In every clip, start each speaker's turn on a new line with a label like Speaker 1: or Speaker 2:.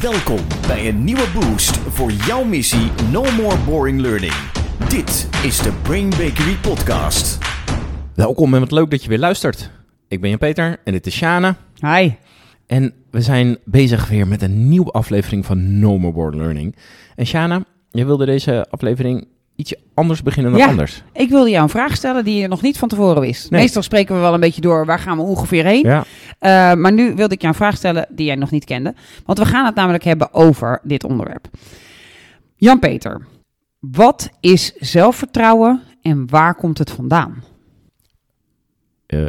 Speaker 1: Welkom bij een nieuwe boost voor jouw missie No More Boring Learning. Dit is de Brain Bakery Podcast.
Speaker 2: Welkom en wat leuk dat je weer luistert. Ik ben Jan-Peter en dit is Shana.
Speaker 3: Hi.
Speaker 2: En we zijn bezig weer met een nieuwe aflevering van No More Boring Learning. En Shana, jij wilde deze aflevering ietsje anders beginnen dan
Speaker 3: Ja.
Speaker 2: anders.
Speaker 3: Ik wilde jou een vraag stellen die je nog niet van tevoren wist.
Speaker 2: Nee.
Speaker 3: Meestal spreken we wel een beetje door waar gaan we ongeveer heen.
Speaker 2: Ja.
Speaker 3: Eh, maar nu wilde ik jou een vraag stellen die jij nog niet kende. Want we gaan het namelijk hebben over dit onderwerp. Jan-Peter, wat is zelfvertrouwen en waar komt het vandaan?
Speaker 2: Eh,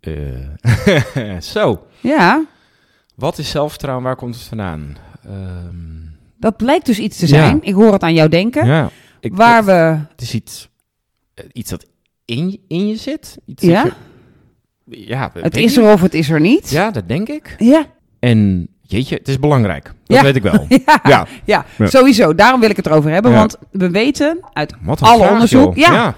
Speaker 2: eh, Zo,
Speaker 3: Ja,
Speaker 2: wat is zelfvertrouwen? Waar komt het vandaan? Ehm,
Speaker 3: dat blijkt dus iets te zijn.
Speaker 2: Ja.
Speaker 3: Ik hoor het aan jou denken.
Speaker 2: ja, ik,
Speaker 3: waar
Speaker 2: het,
Speaker 3: we...
Speaker 2: het is iets, eh, iets dat in, je- in je zit. Iets
Speaker 3: Ja,
Speaker 2: je- ja,
Speaker 3: het is er of het is er niet.
Speaker 2: Ja, dat denk ik.
Speaker 3: Ja,
Speaker 2: En jeetje, het is belangrijk. Dat
Speaker 3: Ja.
Speaker 2: weet ik wel.
Speaker 3: ja,
Speaker 2: Ja.
Speaker 3: sowieso. Daarom wil ik het erover hebben. Want we weten uit Alle
Speaker 2: vraag,
Speaker 3: onderzoek,
Speaker 2: joh.
Speaker 3: ja.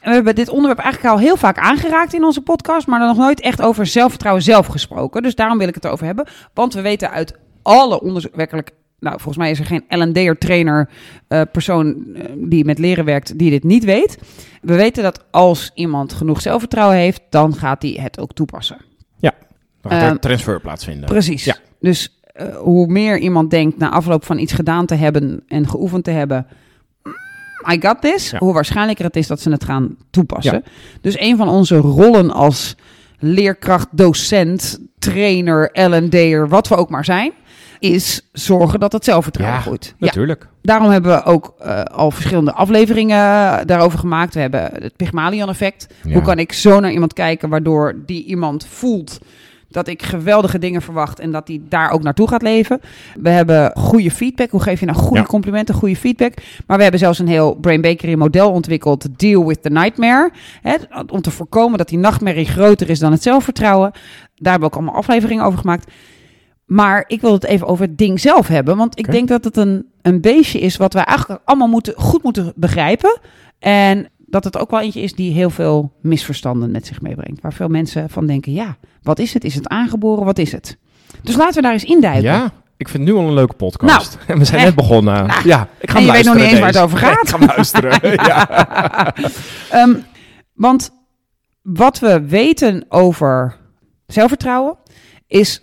Speaker 3: En we hebben dit onderwerp eigenlijk al heel vaak aangeraakt in onze podcast, maar nog nooit echt over zelfvertrouwen zelf gesproken. Dus daarom wil ik het erover hebben. Want we weten uit alle onderzoek, werkelijk, nou volgens mij is er geen L&D'er trainer, eh, persoon eh, die met leren werkt, die dit niet weet. We weten dat als iemand genoeg zelfvertrouwen heeft, dan gaat hij het ook toepassen.
Speaker 2: Dan gaat er
Speaker 3: Ehm,
Speaker 2: transfer plaatsvinden.
Speaker 3: Precies.
Speaker 2: Ja.
Speaker 3: Dus eh, hoe meer iemand denkt na afloop van iets gedaan te hebben en geoefend te hebben, "Mm, I got this,
Speaker 2: Ja.
Speaker 3: hoe waarschijnlijker het is dat ze het gaan toepassen.
Speaker 2: Ja.
Speaker 3: Dus een van onze rollen als leerkracht, docent, trainer, L&D'er, wat we ook maar zijn, is zorgen dat het zelfvertrouwen
Speaker 2: Ja,
Speaker 3: groeit. Ja,
Speaker 2: Natuurlijk.
Speaker 3: daarom hebben we ook eh, al verschillende afleveringen daarover gemaakt. We hebben het Pygmalion-effect.
Speaker 2: Ja.
Speaker 3: Hoe kan ik zo naar iemand kijken waardoor die iemand voelt dat ik geweldige dingen verwacht en dat hij daar ook naartoe gaat leven. We hebben goede feedback. Hoe geef je nou goede
Speaker 2: Ja.
Speaker 3: complimenten, goede feedback? Maar we hebben zelfs een heel Brain Bakery model ontwikkeld, Deal with the Nightmare. Hè, om te voorkomen dat die nachtmerrie groter is dan het zelfvertrouwen. Daar hebben we ook allemaal afleveringen over gemaakt. Maar ik wil het even over het ding zelf hebben. Want ik denk dat het een, een beestje is wat we eigenlijk allemaal moeten, goed moeten begrijpen. En dat het ook wel eentje is die heel veel misverstanden met zich meebrengt. Waar veel mensen van denken, ja, wat is het? Is het aangeboren? Wat is het? Dus laten we daar eens induiken.
Speaker 2: Ja, ik vind nu al een leuke podcast. en we zijn net begonnen.
Speaker 3: nou,
Speaker 2: ja, ik ga
Speaker 3: en
Speaker 2: hem
Speaker 3: je weet nog niet eens waar het
Speaker 2: luisteren
Speaker 3: over gaat.
Speaker 2: Ik ga luisteren. ja.
Speaker 3: Ehm, want wat we weten over zelfvertrouwen is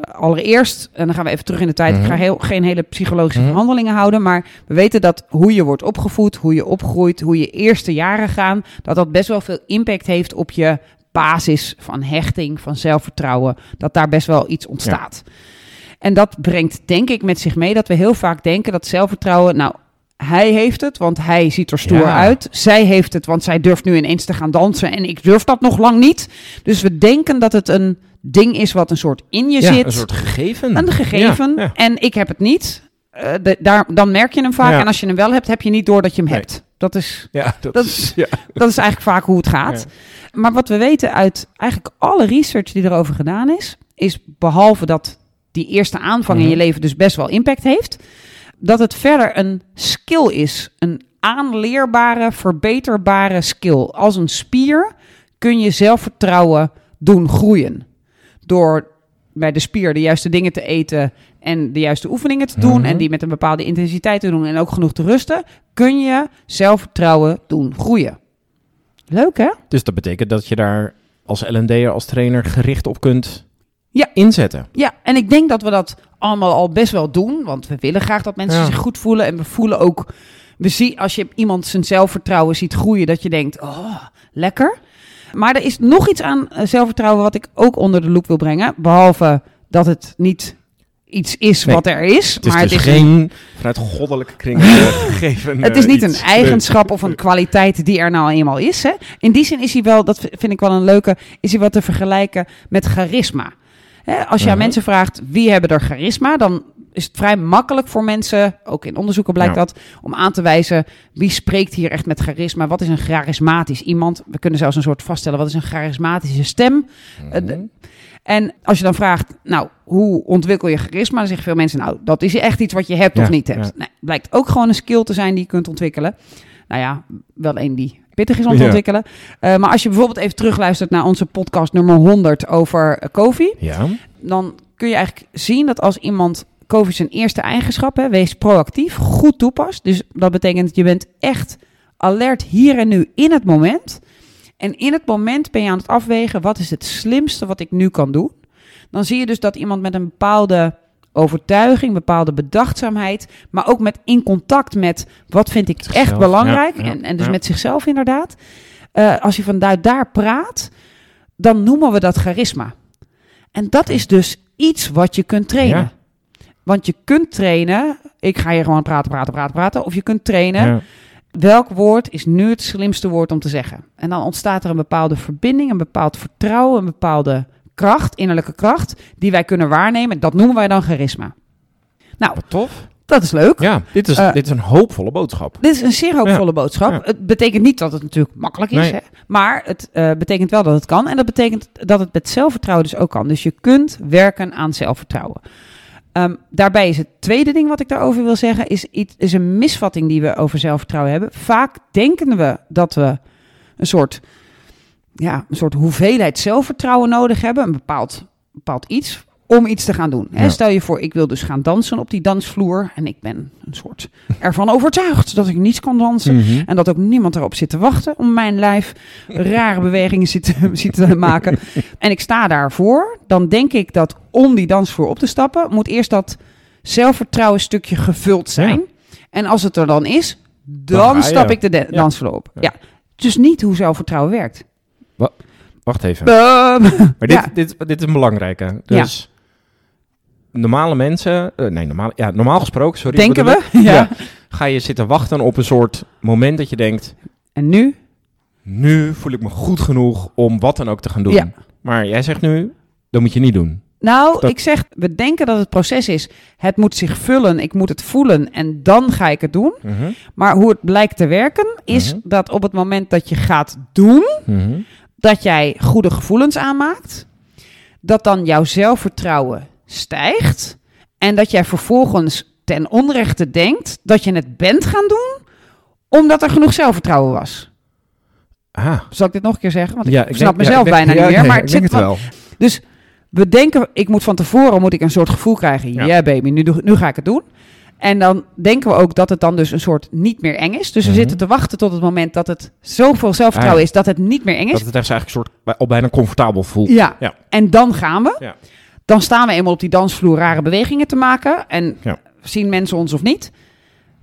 Speaker 3: allereerst, en dan gaan we even terug in de tijd. Ik ga
Speaker 2: Mhm.
Speaker 3: heel, geen hele psychologische
Speaker 2: Mhm.
Speaker 3: verhandelingen houden, maar we weten dat hoe je wordt opgevoed, hoe je opgroeit, hoe je eerste jaren gaan, dat dat best wel veel impact heeft op je basis van hechting, van zelfvertrouwen, dat daar best wel iets ontstaat. En dat brengt denk ik met zich mee dat we heel vaak denken dat zelfvertrouwen, nou, hij heeft het, want hij ziet er stoer
Speaker 2: Ja.
Speaker 3: uit. Zij heeft het, want zij durft nu ineens te gaan dansen en ik durf dat nog lang niet. Dus we denken dat het een ding is wat een soort in je
Speaker 2: Ja,
Speaker 3: zit.
Speaker 2: een soort gegeven.
Speaker 3: Een gegeven.
Speaker 2: Ja.
Speaker 3: En ik heb het niet. Eh, de- daar, dan merk je hem vaak. En als je hem wel hebt, heb je niet door dat je hem
Speaker 2: Nee.
Speaker 3: hebt. Dat is,
Speaker 2: Ja, dat,
Speaker 3: Dat-
Speaker 2: is... Ja.
Speaker 3: dat is eigenlijk vaak hoe het gaat. Maar wat we weten uit eigenlijk alle research die erover gedaan is, is behalve dat die eerste aanvang in
Speaker 2: Mhm.
Speaker 3: je leven dus best wel impact heeft, dat het verder een skill is. Een aanleerbare, verbeterbare skill. Als een spier kun je zelfvertrouwen doen groeien. Door bij de spier de juiste dingen te eten en de juiste oefeningen te doen
Speaker 2: Mhm.
Speaker 3: en die met een bepaalde intensiteit te doen en ook genoeg te rusten, kun je zelfvertrouwen doen groeien. Leuk hè?
Speaker 2: Dus dat betekent dat je daar als L&D'er, als trainer gericht op kunt
Speaker 3: Ja.
Speaker 2: inzetten.
Speaker 3: Ja, en ik denk dat we dat allemaal al best wel doen, want we willen graag dat mensen
Speaker 2: Ja.
Speaker 3: zich goed voelen en we voelen ook, we zien als je iemand zijn zelfvertrouwen ziet groeien, dat je denkt, oh, lekker. Maar er is nog iets aan eh, zelfvertrouwen wat ik ook onder de loep wil brengen, behalve dat het niet iets is
Speaker 2: Nee.
Speaker 3: wat er is,
Speaker 2: Het is
Speaker 3: maar
Speaker 2: dus
Speaker 3: het is een-
Speaker 2: geen vanuit goddelijke kringen eh, gegeven
Speaker 3: Het is
Speaker 2: eh,
Speaker 3: niet een eigenschap of een kwaliteit die er nou eenmaal is. Hè? In die zin is hij wel, dat vind ik wel een leuke, is hij wat te vergelijken met charisma. Hè, als je aan
Speaker 2: Mhm.
Speaker 3: mensen vraagt wie hebben er charisma, dan is het vrij makkelijk voor mensen, ook in onderzoeken blijkt
Speaker 2: Ja.
Speaker 3: dat, om aan te wijzen wie spreekt hier echt met charisma. Wat is een charismatisch iemand? We kunnen zelfs een soort vaststellen, wat is een charismatische stem? Eh,
Speaker 2: Mhm.
Speaker 3: En als je dan vraagt, nou, hoe ontwikkel je charisma? Dan zeggen veel mensen, nou, dat is echt iets wat je hebt
Speaker 2: Ja,
Speaker 3: of niet hebt.
Speaker 2: ja.
Speaker 3: Nee, blijkt ook gewoon een skill te zijn die je kunt ontwikkelen. Nou ja, wel een die pittig is om te ontwikkelen. Eh, maar als je bijvoorbeeld even terugluistert naar onze podcast nummer 100 over eh, COVID,
Speaker 2: Ja.
Speaker 3: dan kun je eigenlijk zien dat als iemand COVID zijn eerste eigenschap. Hè. Wees proactief, goed toepast. Dus dat betekent dat je bent echt alert hier en nu in het moment. En in het moment ben je aan het afwegen, wat is het slimste wat ik nu kan doen? Dan zie je dus dat iemand met een bepaalde overtuiging, bepaalde bedachtzaamheid, maar ook met in contact met wat vind ik echt belangrijk
Speaker 2: ja, ja,
Speaker 3: en, en dus
Speaker 2: ja.
Speaker 3: met zichzelf inderdaad. Eh, als je vanuit daar praat, dan noemen we dat charisma. En dat is dus iets wat je kunt trainen. Want je kunt trainen, ik ga hier gewoon praten, praten, praten, praten, of je kunt trainen welk woord is nu het slimste woord om te zeggen? En dan ontstaat er een bepaalde verbinding, een bepaald vertrouwen, een bepaalde kracht, innerlijke kracht, die wij kunnen waarnemen. Dat noemen wij dan charisma. Nou,
Speaker 2: Wat tof.
Speaker 3: dat is leuk.
Speaker 2: Ja, dit is,
Speaker 3: Eh,
Speaker 2: dit is een hoopvolle boodschap.
Speaker 3: Dit is een zeer hoopvolle boodschap.
Speaker 2: Ja.
Speaker 3: Het betekent niet dat het natuurlijk makkelijk is,
Speaker 2: Nee.
Speaker 3: hè? maar het eh, betekent wel dat het kan. En dat betekent dat het met zelfvertrouwen dus ook kan. Dus je kunt werken aan zelfvertrouwen. Ehm, daarbij is het tweede ding wat ik daarover wil zeggen, is, iets, is een misvatting die we over zelfvertrouwen hebben. Vaak denken we dat we een soort, ja, een soort hoeveelheid zelfvertrouwen nodig hebben, een bepaald, bepaald iets, om iets te gaan doen. Hè? Stel je voor, ik wil dus gaan dansen op die dansvloer en ik ben een soort ervan overtuigd dat ik niet kan dansen.
Speaker 2: Mhm.
Speaker 3: En dat ook niemand erop zit te wachten om mijn lijf rare bewegingen zit, zit te maken. En ik sta daarvoor. Dan denk ik dat om die dansvloer op te stappen, moet eerst dat zelfvertrouwen stukje gevuld zijn. En als het er dan is, dan, stap ik de de- dansvloer op.
Speaker 2: Ja.
Speaker 3: Dus niet hoe zelfvertrouwen werkt.
Speaker 2: Wacht even. Maar dit,
Speaker 3: ja.
Speaker 2: dit, dit is een belangrijke. Dus normale mensen, eh, nee, normaal, ja, normaal gesproken, sorry.
Speaker 3: Denken we? Ja.
Speaker 2: Ga je zitten wachten op een soort moment dat je denkt,
Speaker 3: En nu?
Speaker 2: nu voel ik me goed genoeg om wat dan ook te gaan doen.
Speaker 3: Ja.
Speaker 2: Maar jij zegt nu, dat moet je niet doen.
Speaker 3: Nou,
Speaker 2: Dat-
Speaker 3: ik zeg, we denken dat het proces is. Het moet zich vullen, ik moet het voelen en dan ga ik het doen.
Speaker 2: Mhm.
Speaker 3: Maar hoe het blijkt te werken, is
Speaker 2: Mhm.
Speaker 3: dat op het moment dat je gaat doen,
Speaker 2: Mhm.
Speaker 3: Dat jij goede gevoelens aanmaakt, dat dan jouw zelfvertrouwen stijgt en dat jij vervolgens ten onrechte denkt dat je het bent gaan doen omdat er genoeg zelfvertrouwen was.
Speaker 2: Ah.
Speaker 3: Zal ik dit nog een keer zeggen? Want ik,
Speaker 2: Ja,
Speaker 3: snap
Speaker 2: denk- ja,
Speaker 3: mezelf
Speaker 2: ik denk-
Speaker 3: bijna
Speaker 2: ja,
Speaker 3: niet meer. Maar
Speaker 2: ik
Speaker 3: het
Speaker 2: denk
Speaker 3: zit
Speaker 2: het
Speaker 3: wel. Dus we denken, ik moet van tevoren moet ik een soort gevoel krijgen. Ja, baby, nu, nu ga ik het doen. En dan denken we ook dat het dan dus een soort niet meer eng is. Dus we
Speaker 2: Mhm.
Speaker 3: zitten te wachten tot het moment dat het zoveel zelfvertrouwen
Speaker 2: Ah,
Speaker 3: is dat het niet meer eng is.
Speaker 2: Dat het echt eigenlijk een soort, al bijna comfortabel voelt.
Speaker 3: Ja.
Speaker 2: Ja.
Speaker 3: En dan gaan we.
Speaker 2: Ja.
Speaker 3: Dan staan we eenmaal op die dansvloer rare bewegingen te maken. En zien mensen ons of niet.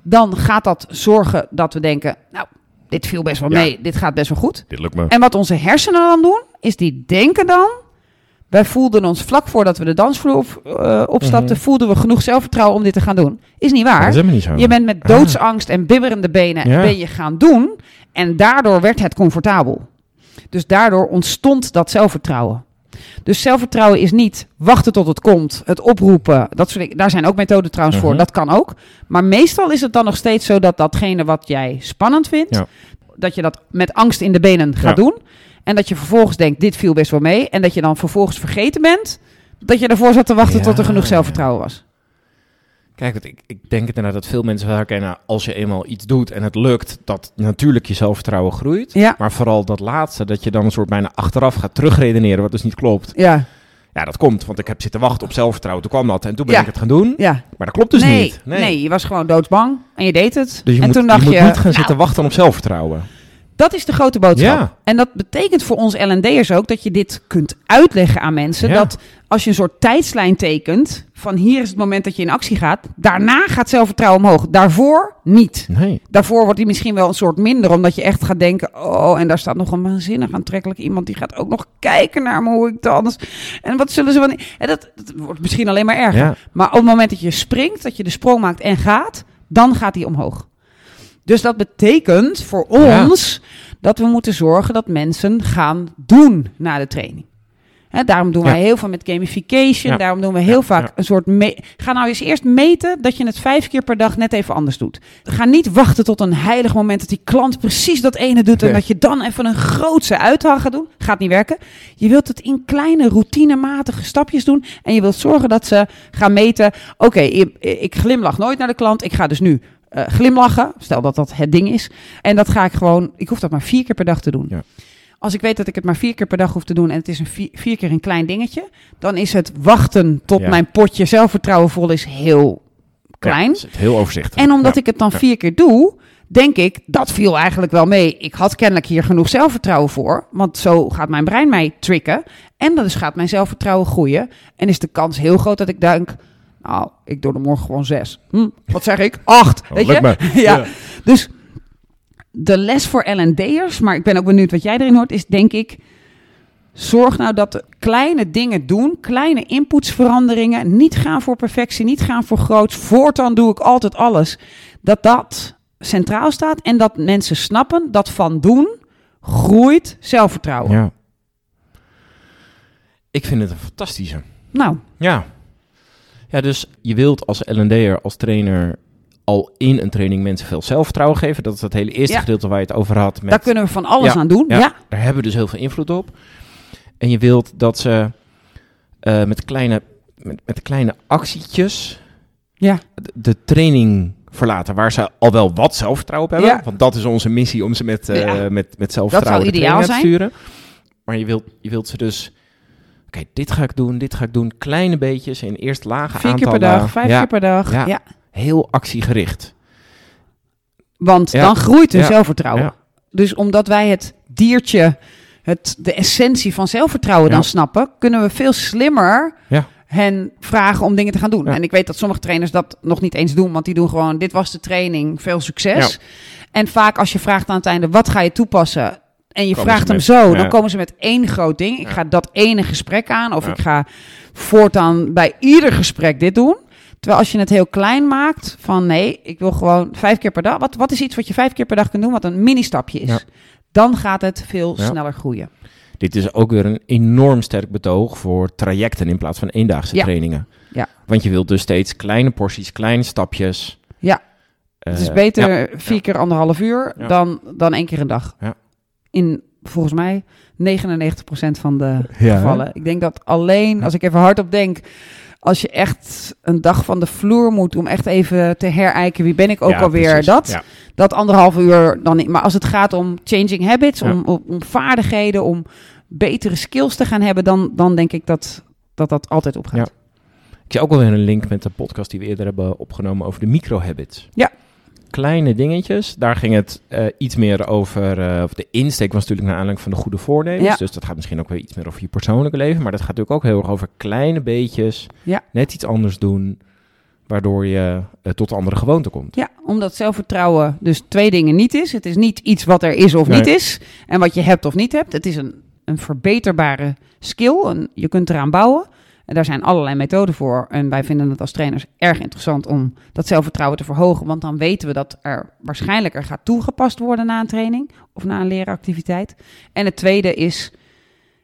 Speaker 3: Dan gaat dat zorgen dat we denken, nou, dit viel best wel mee. Dit gaat best wel goed.
Speaker 2: Dit lukt me.
Speaker 3: En wat onze hersenen dan doen, is die denken dan... Wij voelden ons vlak voordat we de dansvloer op, eh, opstapten...
Speaker 2: Mhm.
Speaker 3: voelden we genoeg zelfvertrouwen om dit te gaan doen. Is niet
Speaker 2: Dat
Speaker 3: waar.
Speaker 2: is niet zo.
Speaker 3: Je bent met doodsangst en bibberende benen
Speaker 2: Ja.
Speaker 3: ben je gaan doen. En daardoor werd het comfortabel. Dus daardoor ontstond dat zelfvertrouwen. Dus zelfvertrouwen is niet wachten tot het komt, het oproepen. Dat soort dingen. Daar zijn ook methoden trouwens voor.
Speaker 2: Mhm.
Speaker 3: Dat kan ook. Maar meestal is het dan nog steeds zo dat datgene wat jij spannend vindt,
Speaker 2: Ja.
Speaker 3: dat je dat met angst in de benen gaat
Speaker 2: Ja.
Speaker 3: doen. En dat je vervolgens denkt, dit viel best wel mee. En dat je dan vervolgens vergeten bent dat je ervoor zat te wachten
Speaker 2: Ja,
Speaker 3: tot er genoeg
Speaker 2: ja.
Speaker 3: zelfvertrouwen was.
Speaker 2: Kijk, want ik, ik denk het inderdaad dat veel mensen wel herkennen... als je eenmaal iets doet en het lukt... dat natuurlijk je zelfvertrouwen groeit.
Speaker 3: Ja,
Speaker 2: Maar vooral dat laatste, dat je dan een soort bijna achteraf gaat terugredeneren... wat dus niet klopt.
Speaker 3: ja,
Speaker 2: Ja, dat komt, want ik heb zitten wachten op zelfvertrouwen. Toen kwam dat en toen ben
Speaker 3: Ja.
Speaker 2: ik het gaan doen.
Speaker 3: ja.
Speaker 2: Maar dat klopt dus
Speaker 3: nee,
Speaker 2: niet.
Speaker 3: nee. je was gewoon doodsbang en je deed het.
Speaker 2: Dus je
Speaker 3: en
Speaker 2: moet,
Speaker 3: toen dacht
Speaker 2: je
Speaker 3: je,
Speaker 2: moet niet gaan
Speaker 3: nou,
Speaker 2: zitten wachten op zelfvertrouwen.
Speaker 3: Dat is de grote boodschap.
Speaker 2: Ja.
Speaker 3: En dat betekent voor ons L&D'ers ook dat je dit kunt uitleggen aan mensen.
Speaker 2: Ja.
Speaker 3: Dat als je een soort tijdslijn tekent, van hier is het moment dat je in actie gaat. Daarna gaat zelfvertrouwen omhoog. Daarvoor niet.
Speaker 2: Nee.
Speaker 3: Daarvoor wordt die misschien wel een soort minder, omdat je echt gaat denken: oh, en daar staat nog een waanzinnig aantrekkelijk iemand die gaat ook nog kijken naar me hoe ik dans. En wat zullen ze niet. En dat, dat wordt misschien alleen maar erger.
Speaker 2: Ja.
Speaker 3: Maar op het moment dat je springt, dat je de sprong maakt en gaat, dan gaat die omhoog. Dus dat betekent voor
Speaker 2: Ja.
Speaker 3: ons dat we moeten zorgen dat mensen gaan doen na de training. Daarom doen
Speaker 2: Ja.
Speaker 3: wij heel veel met gamification.
Speaker 2: Ja.
Speaker 3: Daarom doen we heel
Speaker 2: Ja,
Speaker 3: vaak een soort. Ga nou eens eerst meten dat je het vijf keer per dag net even anders doet. Ga niet wachten tot een heilig moment dat die klant precies dat ene doet. En dat je dan even een grootse uithaal gaat doen. Gaat niet werken. Je wilt het in kleine, routinematige stapjes doen. En je wilt zorgen dat ze gaan meten. Oké, ik- ik glimlach nooit naar de klant. Ik ga dus nu eh, glimlachen. Stel dat dat het ding is. En dat ga ik gewoon. Ik hoef dat maar vier keer per dag te doen.
Speaker 2: Ja.
Speaker 3: Als ik weet dat ik het maar vier keer per dag hoef te doen en het is een vier, vier keer een klein dingetje, dan is het wachten tot
Speaker 2: Ja.
Speaker 3: mijn potje zelfvertrouwen vol is heel klein.
Speaker 2: Ja, is heel overzichtelijk.
Speaker 3: En omdat ik het dan vier keer doe, denk ik, dat viel eigenlijk wel mee. Ik had kennelijk hier genoeg zelfvertrouwen voor. Want zo gaat mijn brein mij tricken. En dus gaat mijn zelfvertrouwen groeien. En is de kans heel groot dat ik denk, nou, ik doe er morgen gewoon zes. Hm, wat zeg ik? Acht.
Speaker 2: Oh,
Speaker 3: weet je? ja.
Speaker 2: Ja.
Speaker 3: Dus de les voor L&D'ers, maar ik ben ook benieuwd wat jij erin hoort, is denk ik... Zorg nou dat de kleine dingen doen, kleine inputsveranderingen, niet gaan voor perfectie, niet gaan voor groots. Voortaan doe ik altijd alles. Dat dat centraal staat en dat mensen snappen dat van doen groeit zelfvertrouwen.
Speaker 2: Ja. Ik vind het een fantastische.
Speaker 3: Nou,
Speaker 2: Ja. Ja, dus je wilt als L&D'er, als trainer al in een training mensen veel zelfvertrouwen geven. Dat is het hele eerste
Speaker 3: Ja.
Speaker 2: gedeelte waar je het over had. Met,
Speaker 3: daar kunnen we van alles
Speaker 2: Ja,
Speaker 3: aan doen.
Speaker 2: ja.
Speaker 3: Ja,
Speaker 2: Daar hebben we dus heel veel invloed op. En je wilt dat ze eh, met, kleine, met, met kleine actietjes
Speaker 3: ja.
Speaker 2: de, de training verlaten waar ze al wel wat zelfvertrouwen op hebben.
Speaker 3: Ja.
Speaker 2: Want dat is onze missie om ze met,
Speaker 3: Ja.
Speaker 2: met, met zelfvertrouwen
Speaker 3: Dat zou
Speaker 2: training
Speaker 3: ideaal
Speaker 2: uit te sturen. Maar je wilt, je wilt ze dus... Oké, dit ga ik doen, dit ga ik doen. Kleine beetjes in eerst lage
Speaker 3: Vier keer per
Speaker 2: aantallen.
Speaker 3: dag, vijf
Speaker 2: Ja,
Speaker 3: keer per dag.
Speaker 2: Ja.
Speaker 3: Ja.
Speaker 2: Heel actiegericht.
Speaker 3: Want
Speaker 2: Ja.
Speaker 3: dan groeit hun zelfvertrouwen. Dus omdat wij het diertje, het, de essentie van zelfvertrouwen dan snappen, kunnen we veel slimmer
Speaker 2: Ja.
Speaker 3: hen vragen om dingen te gaan doen. En ik weet dat sommige trainers dat nog niet eens doen, want die doen gewoon: dit was de training, veel succes. En vaak als je vraagt aan het einde: wat ga je toepassen? En je
Speaker 2: Komen
Speaker 3: vraagt hem
Speaker 2: met-
Speaker 3: zo,
Speaker 2: ja.
Speaker 3: dan komen ze met één groot ding. Ik
Speaker 2: Ja.
Speaker 3: ga dat ene gesprek aan, of
Speaker 2: Ja.
Speaker 3: ik ga voortaan bij ieder gesprek dit doen. Terwijl als je het heel klein maakt, van nee, ik wil gewoon vijf keer per dag. Wat, wat is iets wat je vijf keer per dag kunt doen, wat een mini-stapje is? Dan gaat het veel sneller groeien.
Speaker 2: Dit is ook weer een enorm sterk betoog voor trajecten in plaats van eendaagse trainingen.
Speaker 3: Ja.
Speaker 2: Want je wilt dus steeds kleine porties, kleine stapjes.
Speaker 3: Ja. het is
Speaker 2: Eh,
Speaker 3: beter vier keer anderhalf uur dan, dan één keer een dag.
Speaker 2: Ja.
Speaker 3: In volgens mij 99% van de
Speaker 2: Ja,
Speaker 3: gevallen. Ik denk dat alleen, als ik even hardop denk, als je echt een dag van de vloer moet om echt even te herijken, wie ben ik ook
Speaker 2: Ja,
Speaker 3: alweer,
Speaker 2: precies.
Speaker 3: dat,
Speaker 2: Ja.
Speaker 3: dat anderhalf uur dan niet. Maar als het gaat om changing habits, om, om, om vaardigheden, om betere skills te gaan hebben, dan, dan denk ik dat dat, dat altijd opgaat.
Speaker 2: Ja. Ik zie ook wel weer een link met de podcast die we eerder hebben opgenomen over de microhabits.
Speaker 3: Ja.
Speaker 2: Kleine dingetjes. Daar ging het eh, iets meer over. eh, of de insteek was natuurlijk naar aanleiding van de goede voornemens.
Speaker 3: Ja.
Speaker 2: Dus dat gaat misschien ook weer iets meer over je persoonlijke leven. Maar dat gaat natuurlijk ook heel erg over kleine beetjes.
Speaker 3: Ja.
Speaker 2: Net iets anders doen. Waardoor je eh, tot de andere gewoonte komt.
Speaker 3: Ja, omdat zelfvertrouwen dus twee dingen niet is. Het is niet iets wat er is of
Speaker 2: Nee.
Speaker 3: niet is. En wat je hebt of niet hebt. Het is een, een verbeterbare skill. En je kunt eraan bouwen. En daar zijn allerlei methoden voor. En wij vinden het als trainers erg interessant om dat zelfvertrouwen te verhogen. Want dan weten we dat er waarschijnlijk er gaat toegepast worden na een training. Of na een leeractiviteit. En het tweede is...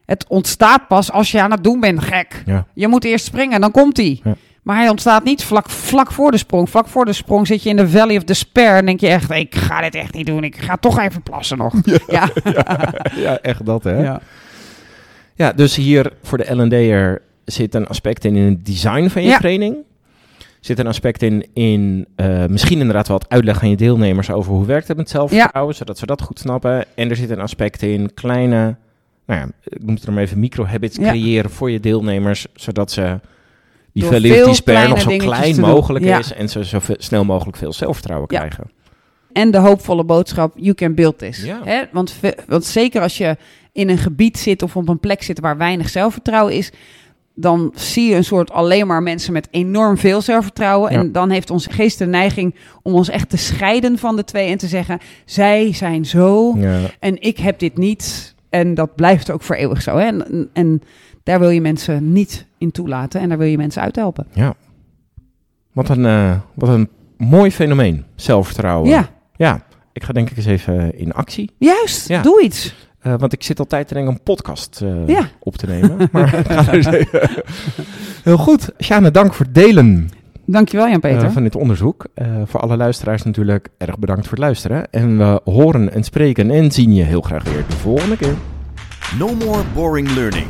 Speaker 3: Het ontstaat pas als je aan het doen bent, gek.
Speaker 2: Ja.
Speaker 3: Je moet eerst springen, dan komt hij.
Speaker 2: Ja.
Speaker 3: Maar hij ontstaat niet vlak, vlak voor de sprong. Vlak voor de sprong zit je in de Valley of Despair en denk je echt, ik ga dit echt niet doen. Ik ga toch even plassen nog. Ja,
Speaker 2: ja, echt dat hè.
Speaker 3: ja.
Speaker 2: Ja, dus hier voor de L&D'er zit een aspect in, in het design van je
Speaker 3: Ja.
Speaker 2: training. Zit een aspect in, in eh, misschien inderdaad wat uitleg aan je deelnemers over hoe werkt het met zelfvertrouwen, zodat ze dat goed snappen. En er zit een aspect in kleine, nou ja, ik noem het er maar even micro-habits
Speaker 3: Ja.
Speaker 2: creëren voor je deelnemers, zodat ze die
Speaker 3: Door
Speaker 2: validity nog zo klein mogelijk is en ze zo snel mogelijk veel zelfvertrouwen krijgen.
Speaker 3: En de hoopvolle boodschap, you can build this.
Speaker 2: Ja.
Speaker 3: Hè? Want, want zeker als je in een gebied zit of op een plek zit waar weinig zelfvertrouwen is, dan zie je een soort alleen maar mensen met enorm veel zelfvertrouwen.
Speaker 2: Ja.
Speaker 3: En dan heeft onze geest de neiging om ons echt te scheiden van de twee en te zeggen, zij zijn zo
Speaker 2: Ja.
Speaker 3: en ik heb dit niet. En dat blijft ook voor eeuwig zo. Hè? En, en daar wil je mensen niet in toelaten en daar wil je mensen uithelpen.
Speaker 2: ja. Wat een, eh, wat een mooi fenomeen, zelfvertrouwen.
Speaker 3: Ja,
Speaker 2: Ja, ik ga denk ik eens even in actie.
Speaker 3: juist.
Speaker 2: Ja.
Speaker 3: Doe iets.
Speaker 2: Eh, want ik zit altijd te denken een podcast eh,
Speaker 3: Ja.
Speaker 2: op te nemen. Maar er Heel goed. Sjane, dank voor het delen
Speaker 3: Dankjewel Jan-Peter.
Speaker 2: eh, van dit onderzoek. Eh, voor alle luisteraars natuurlijk erg bedankt voor het luisteren. En we horen en spreken en zien je heel graag weer de volgende keer.
Speaker 1: No more boring learning.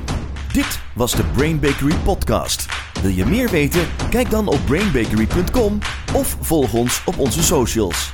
Speaker 1: Dit was de Brain Bakery podcast. Wil je meer weten? Kijk dan op brainbakery.com of volg ons op onze socials.